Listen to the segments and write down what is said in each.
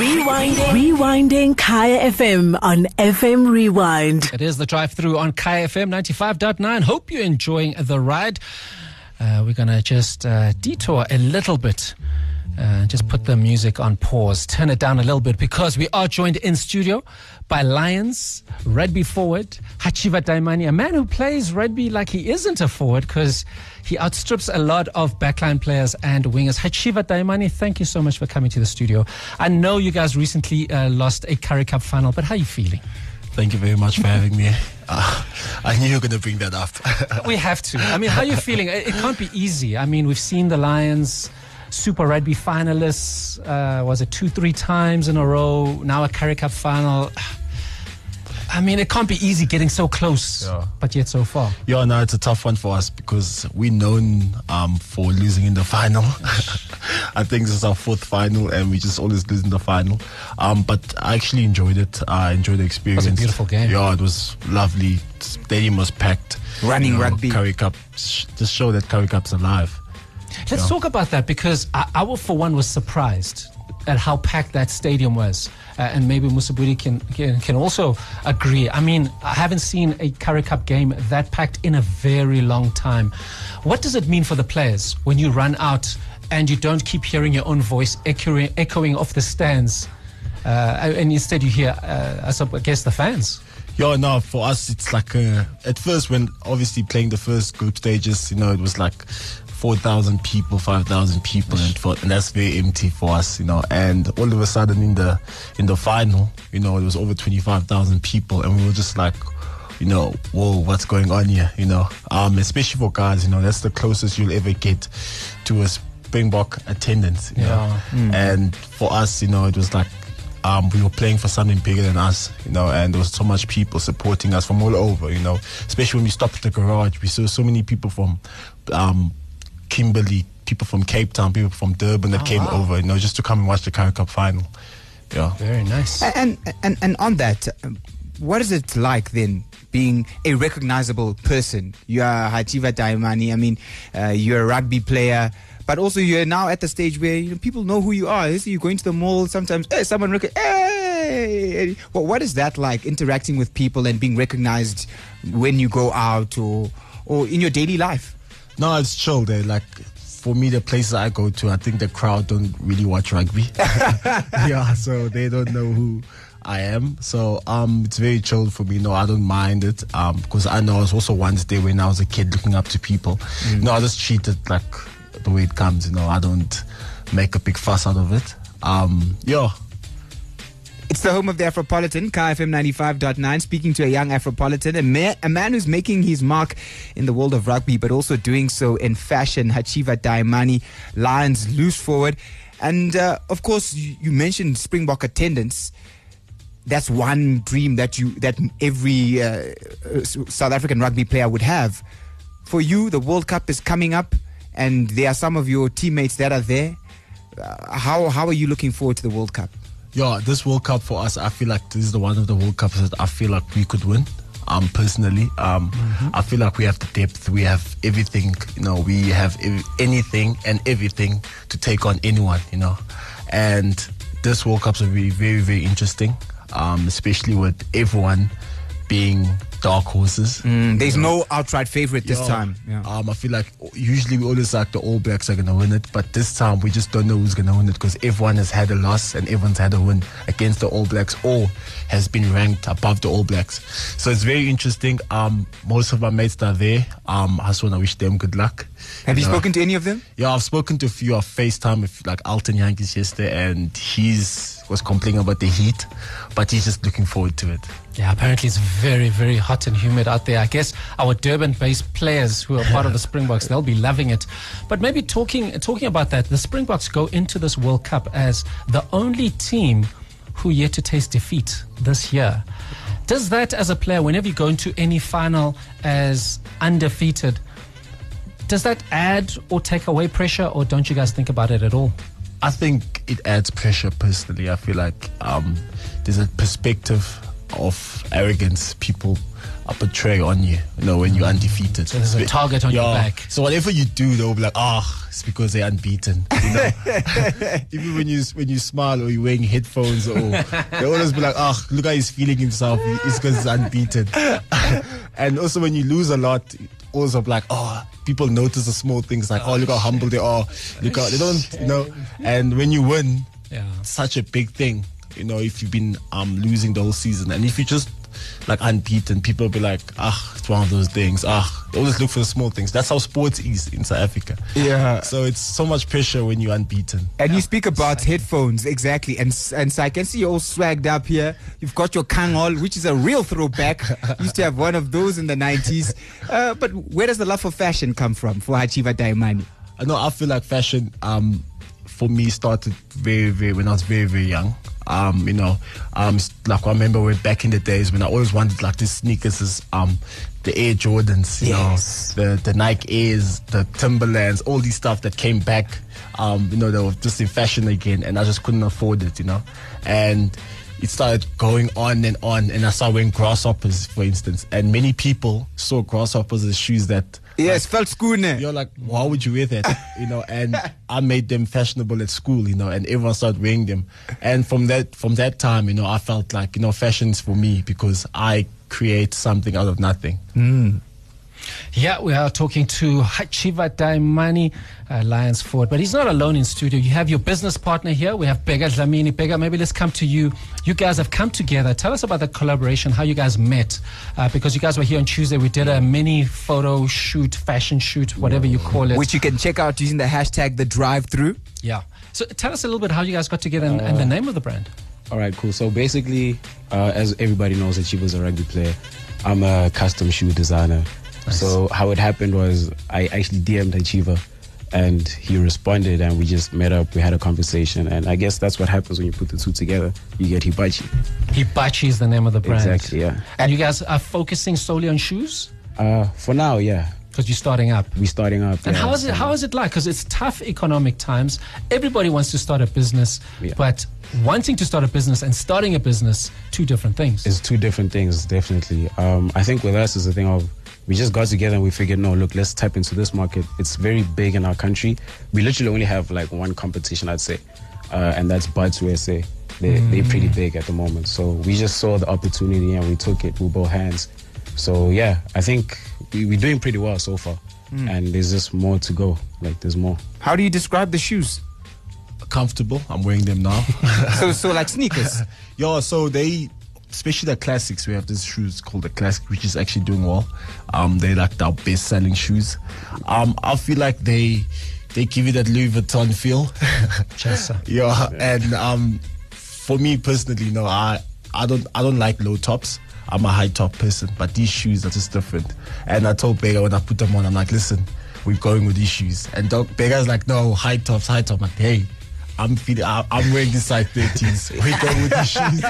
Rewinding. Rewinding Kaya FM on FM Rewind. It is the drive through on Kaya FM 95.9. Hope you're enjoying the ride. Uh, we're going to just uh, detour a little bit. Uh, just put the music on pause, turn it down a little bit because we are joined in studio by Lions rugby forward Hacjivah Dayimani, a man who plays rugby like he isn't a forward because he outstrips a lot of backline players and wingers. Hacjivah Dayimani, thank you so much for coming to the studio. I know you guys recently uh, lost a Currie Cup final, but how are you feeling? Thank you very much for having me. Uh, I knew you were going to bring that up. we have to. I mean, how are you feeling? It, it can't be easy. I mean, we've seen the Lions Super Rugby finalists. Uh, was it two, three times in a row? Now a Currie Cup final. I mean, it can't be easy getting so close, yeah. but yet so far. Yeah, no, it's a tough one for us because we're known um, for losing in the final. I think this is our fourth final, and we just always lose in the final. Um, but I actually enjoyed it. I enjoyed the experience. It was a beautiful game. Yeah, it was lovely. The stadium was packed. Running you know, rugby. Currie Cup. Just show that Currie Cup's alive. Let's talk about that because I, I, for one, was surprised at how packed that stadium was. Uh, and maybe Musabudi can, can, can also agree. I mean, I haven't seen a Currie Cup game that packed in a very long time. What does it mean for the players when you run out and you don't keep hearing your own voice echoing, echoing off the stands, uh, and instead you hear, uh, I guess, the fans? Yeah, no, for us, it's like uh, at first when obviously playing the first group stages, you know, it was like 4,000 people, 5,000 people, and, for, and that's very empty for us, you know. And all of a sudden in the in the final, you know, it was over 25,000 people, and we were just like, you know, whoa, what's going on here, you know? Um, especially for guys, you know, that's the closest you'll ever get to a Springbok attendance, you yeah. know. Mm. And for us, you know, it was like um, we were playing for something bigger than us, you know, and there was so much people supporting us from all over, you know. Especially when we stopped at the garage, we saw so many people from um, Kimberley, people from Cape Town, people from Durban that oh, came wow. over, you know, just to come and watch the Currie Cup final. Yeah. Very nice. And and and on that, um, what is it like then being a recognizable person? You are Hacjivah Dayimani. I mean, uh, you're a rugby player. But also, you're now at the stage where you know, people know who you are. So you're going to the mall sometimes. Hey, someone rec- hey. Well, what is that like? Interacting with people and being recognized when you go out or or in your daily life? No, it's chill there. Like for me, the places I go to, I think the crowd don't really watch rugby. yeah, so they don't know who I am. So um, it's very chill for me. No, I don't mind it um, because I know I was also once there when I was a kid looking up to people. Mm. No, I just treat it like the way it comes. You know, I don't make a big fuss out of it. Um, yeah, it's the home of the Afropolitan, KFM 95.9, speaking to a young Afropolitan, a man, a man who's making his mark in the world of rugby, but also doing so in fashion. Hacjivah Dayimani, Lions loose forward. And uh, of course, you, you, mentioned Springbok attendance. That's one dream that you that every uh, South African rugby player would have. For you, the World Cup is coming up, and there are some of your teammates that are there. Uh, how how are you looking forward to the World Cup? Yeah, this World Cup for us, I feel like this is the one of the World Cups that I feel like we could win. Um, personally, um, mm-hmm. I feel like we have the depth, we have everything. You know, we have ev- anything and everything to take on anyone. You know, and this World Cup will be very, very interesting, um, especially with everyone being dark horses. Mm, there's no outright favorite this yeah, time. Yeah. Um, I feel like usually we always like the All Blacks are going to win it, but this time we just don't know who's going to win it because everyone has had a loss and everyone's had a win against the All Blacks or has been ranked above the All Blacks. So it's very interesting. Um, most of my mates are there. Um, I just want to wish them good luck. Have you, you know, spoken to any of them? Yeah, I've spoken to a few. I've FaceTime with like Elton Jantjies yesterday, and he's was complaining about the heat, but he's just looking forward to it. Yeah, apparently it's very, very hot and humid out there. I guess our Durban-based players who are part of the Springboks, they'll be loving it. But maybe talking talking about that, the Springboks go into this World Cup as the only team who yet to taste defeat this year. Does that, as a player, whenever you go into any final as undefeated, does that add or take away pressure, or don't you guys think about it at all? I think it adds pressure personally. I feel like um, there's a perspective of arrogance people uh, portray on you. You know when you're undefeated. So there's a target on your back. So whatever you do, they'll be like, ah, it's because they're unbeaten. You know? Even when you when you smile or you're wearing headphones, or they always be like, ah, look how he's feeling himself. It's because he's unbeaten. and also when you lose a lot, also like, oh, people notice the small things like, oh, look how humble they are. Look how they don't, you know. And when you win, Yeah. such a big thing. You know, if you've been um losing the whole season, and if you just like unbeaten, people will be like, ah, it's one of those things. Ah, they always look for the small things. That's how sports is in South Africa. Yeah. So it's so much pressure when you're unbeaten. And you speak about headphones, exactly. And and so I can see you all swagged up here. You've got your Kangol, which is a real throwback. Used to have one of those in the 90s. Uh, but where does the love for fashion come from for Hacjivah Dayimani? I know I feel like fashion um for me started very very when I was very very young. Um, you know, um, like I remember when back in the days when I always wanted like these sneakers, is um, the Air Jordans, you Yes. know, the the Nike Airs, the Timberlands, all these stuff that came back. Um, you know, they were just in fashion again, and I just couldn't afford it, you know, and it started going on and on, and I started wearing grasshoppers, for instance, and many people saw grasshoppers as shoes that Yes, felt schooner. you're like, why would you wear that? You know, and I made them fashionable at school, you know, and everyone started wearing them. And from that from that time, you know, I felt like, you know, fashion's for me because I create something out of nothing. Hmm. Yeah, we are talking to Hacjivah Dayimani, uh, Lions Ford, but he's not alone in studio. You have your business partner here. We have Bega Dlamini. Bega, maybe let's come to you. You guys have come together. Tell us about the collaboration, how you guys met, uh, because you guys were here on Tuesday. We did a mini photo shoot, fashion shoot, whatever you call it. Which you can check out using the hashtag the drive through. yeah. So tell us a little bit how you guys got together and, and the name of the brand. All right, cool. So basically, uh, as everybody knows, Achiva's a rugby player. I'm a custom shoe designer. So how it happened was I actually DM'd Achiva, and he responded, and we just met up. We had a conversation, and I guess that's what happens when you put the two together. You get Hibacci. Hibacci is the name of the brand. Exactly. Yeah. And you guys are focusing solely on shoes Uh, for now, yeah, because you're starting up. we're starting up. And yeah, how is it? How is it like? Because it's tough economic times. Everybody wants to start a business, Yeah. but wanting to start a business and starting a business, two different things. It's two different things, definitely. Um, I think with us is the thing of we just got together and we figured, no, look, let's tap into this market. It's very big in our country. We literally only have like one competition, I'd say, uh, and that's Buds USA. They, They're pretty big at the moment. So we just saw the opportunity and we took it with both hands. So yeah, I think we, we're doing pretty well so far. And there's just more to go. Like there's more. How do you describe the shoes? Comfortable. I'm wearing them now. so, so like sneakers. Yeah, so they, especially the classics, we have these shoes called the classic, which is actually doing well. Um, they like our best selling shoes. Um, I feel like they they give you that Louis Vuitton feel. Yeah, and um, for me personally, know, I I don't I don't like low tops. I'm a high top person, but these shoes are just different. And I told Bega when I put them on, I'm like, listen, we're going with these shoes. And Doc Bega's like, no, high tops, high top. I'm like, hey. I'm feeling. I'm wearing the size 13s. We're going with these shoes.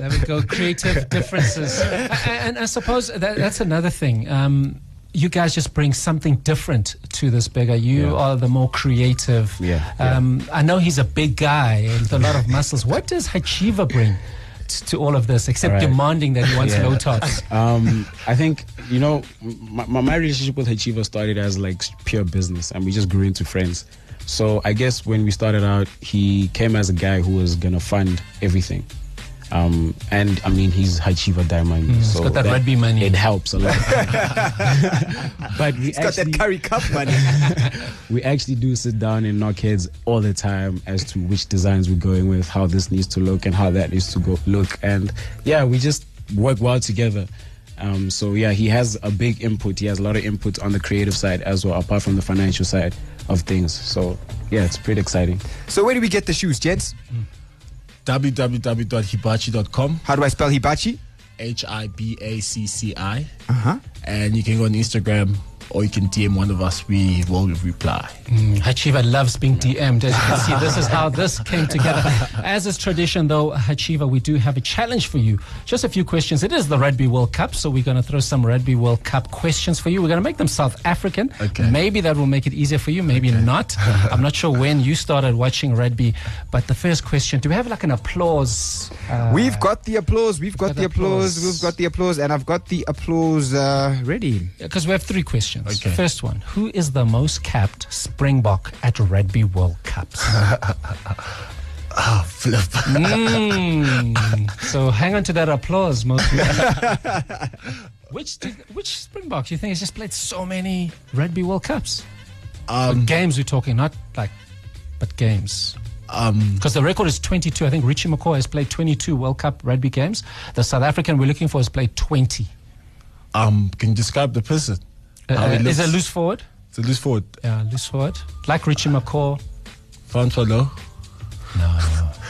there we go. Creative differences. And I suppose that, that's another thing. Um, you guys just bring something different to this bigger. You Yeah. are the more creative. Yeah, yeah. Um, I know he's a big guy with a lot of muscles. What does Hacjivah bring to all of this, except right. demanding that he wants Yeah. low tops? Um, I think you know my, my, relationship with Hacjivah started as like pure business, and we just grew into friends. So I guess when we started out, he came as a guy who was gonna fund everything. Um, and I mean, he's Hacjivah Diamond, he's so got that rugby money. It helps a lot. but we It's got that actually, Currie Cup money. we actually do sit down and knock heads all the time as to which designs we're going with, how this needs to look, and how that needs to go look. And yeah, we just work well together. Um, so yeah, he has a big input. He has a lot of input on the creative side as well, apart from the financial side of things. So yeah, it's pretty exciting. so where do we get the shoes, gents? www.hibacci.com. How do I spell Hibacci? H I B A C C I. Uh huh. And you can go on Instagram, or you can DM one of us. We will reply. Mm, Hacjivah loves being DM'd. As you can see, this is how this came together. As is tradition, though, Hacjivah, we do have a challenge for you. Just a few questions. It is the Rugby World Cup, so we're going to throw some Rugby World Cup questions for you. We're going to make them South African. Okay. Maybe that will make it easier for you, maybe not. I'm not sure when you started watching rugby, but the first question do we have like an applause? Uh, We've got the applause. We've got got the applause. applause. We've got the applause, and I've got the applause uh, ready. Because we have three questions. Okay. First one Who is the most capped Springbok at Rugby World Cups? Ah, flip. Mm. so hang on to that applause, most which which Springbok do you think has just played so many Rugby World Cups? um, games we're talking, not like, but games. um, Because the record is 22. I think Richie McCaw has played 22 World Cup rugby games. The South African we're looking for has played 20. um, can you describe the person? Uh, How he is looks? it loose forward? It's a loose forward. Yeah, loose forward. Like Richie McCaw. Francois Louw. No,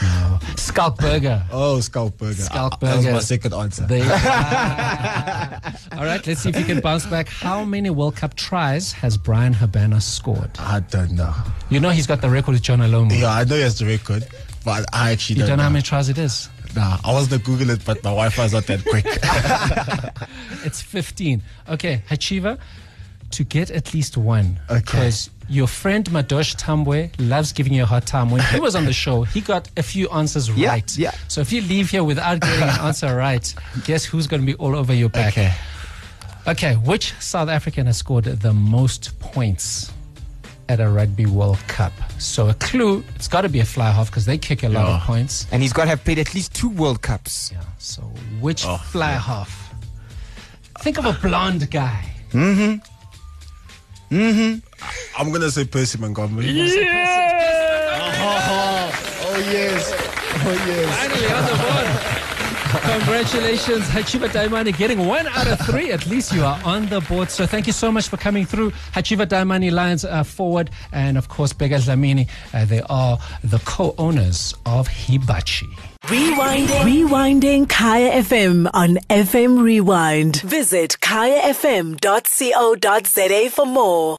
no. Schalk Burger. Oh, Schalk Burger. Skalkberger. That was my second answer. You are. All right, let's see if you can bounce back. How many World Cup tries has Bryan Habana scored? I don't know. You know he's got the record with Jonah Lomu. Yeah, I know he has the record, but I actually You don't, don't know how many tries it is? Nah, I was gonna Google it, but my Wi-Fi is not that quick. It's 15. Okay, Hacjivah, to get at least one. Okay. Because your friend Madosh Tambwe loves giving you a hard time. When he was on the show, he got a few answers Yeah, right. yeah. So if you leave here without getting an answer right, guess who's going to be all over your back? okay. Okay, which South African has scored the most points at a Rugby World Cup? So a clue, it's got to be a fly half because they kick a lot of points. And he's got to have played at least two World Cups. Yeah. So which Oh, fly half? Think of a blonde guy. Mm-hmm. Mm-hmm. I'm gonna say Percy Montgomery. Yeah! Oh yes. Oh yes. Finally on the board. Congratulations, Hacjivah Dayimani, getting one out of three. At least you are on the board. So thank you so much for coming through. Hacjivah Dayimani Lions uh, forward, and of course, Bega Dlamini. Uh, they are the co-owners of Hibacci. Rewinding. Rewinding Kaya FM on FM Rewind. Visit kayafm.co.za for more.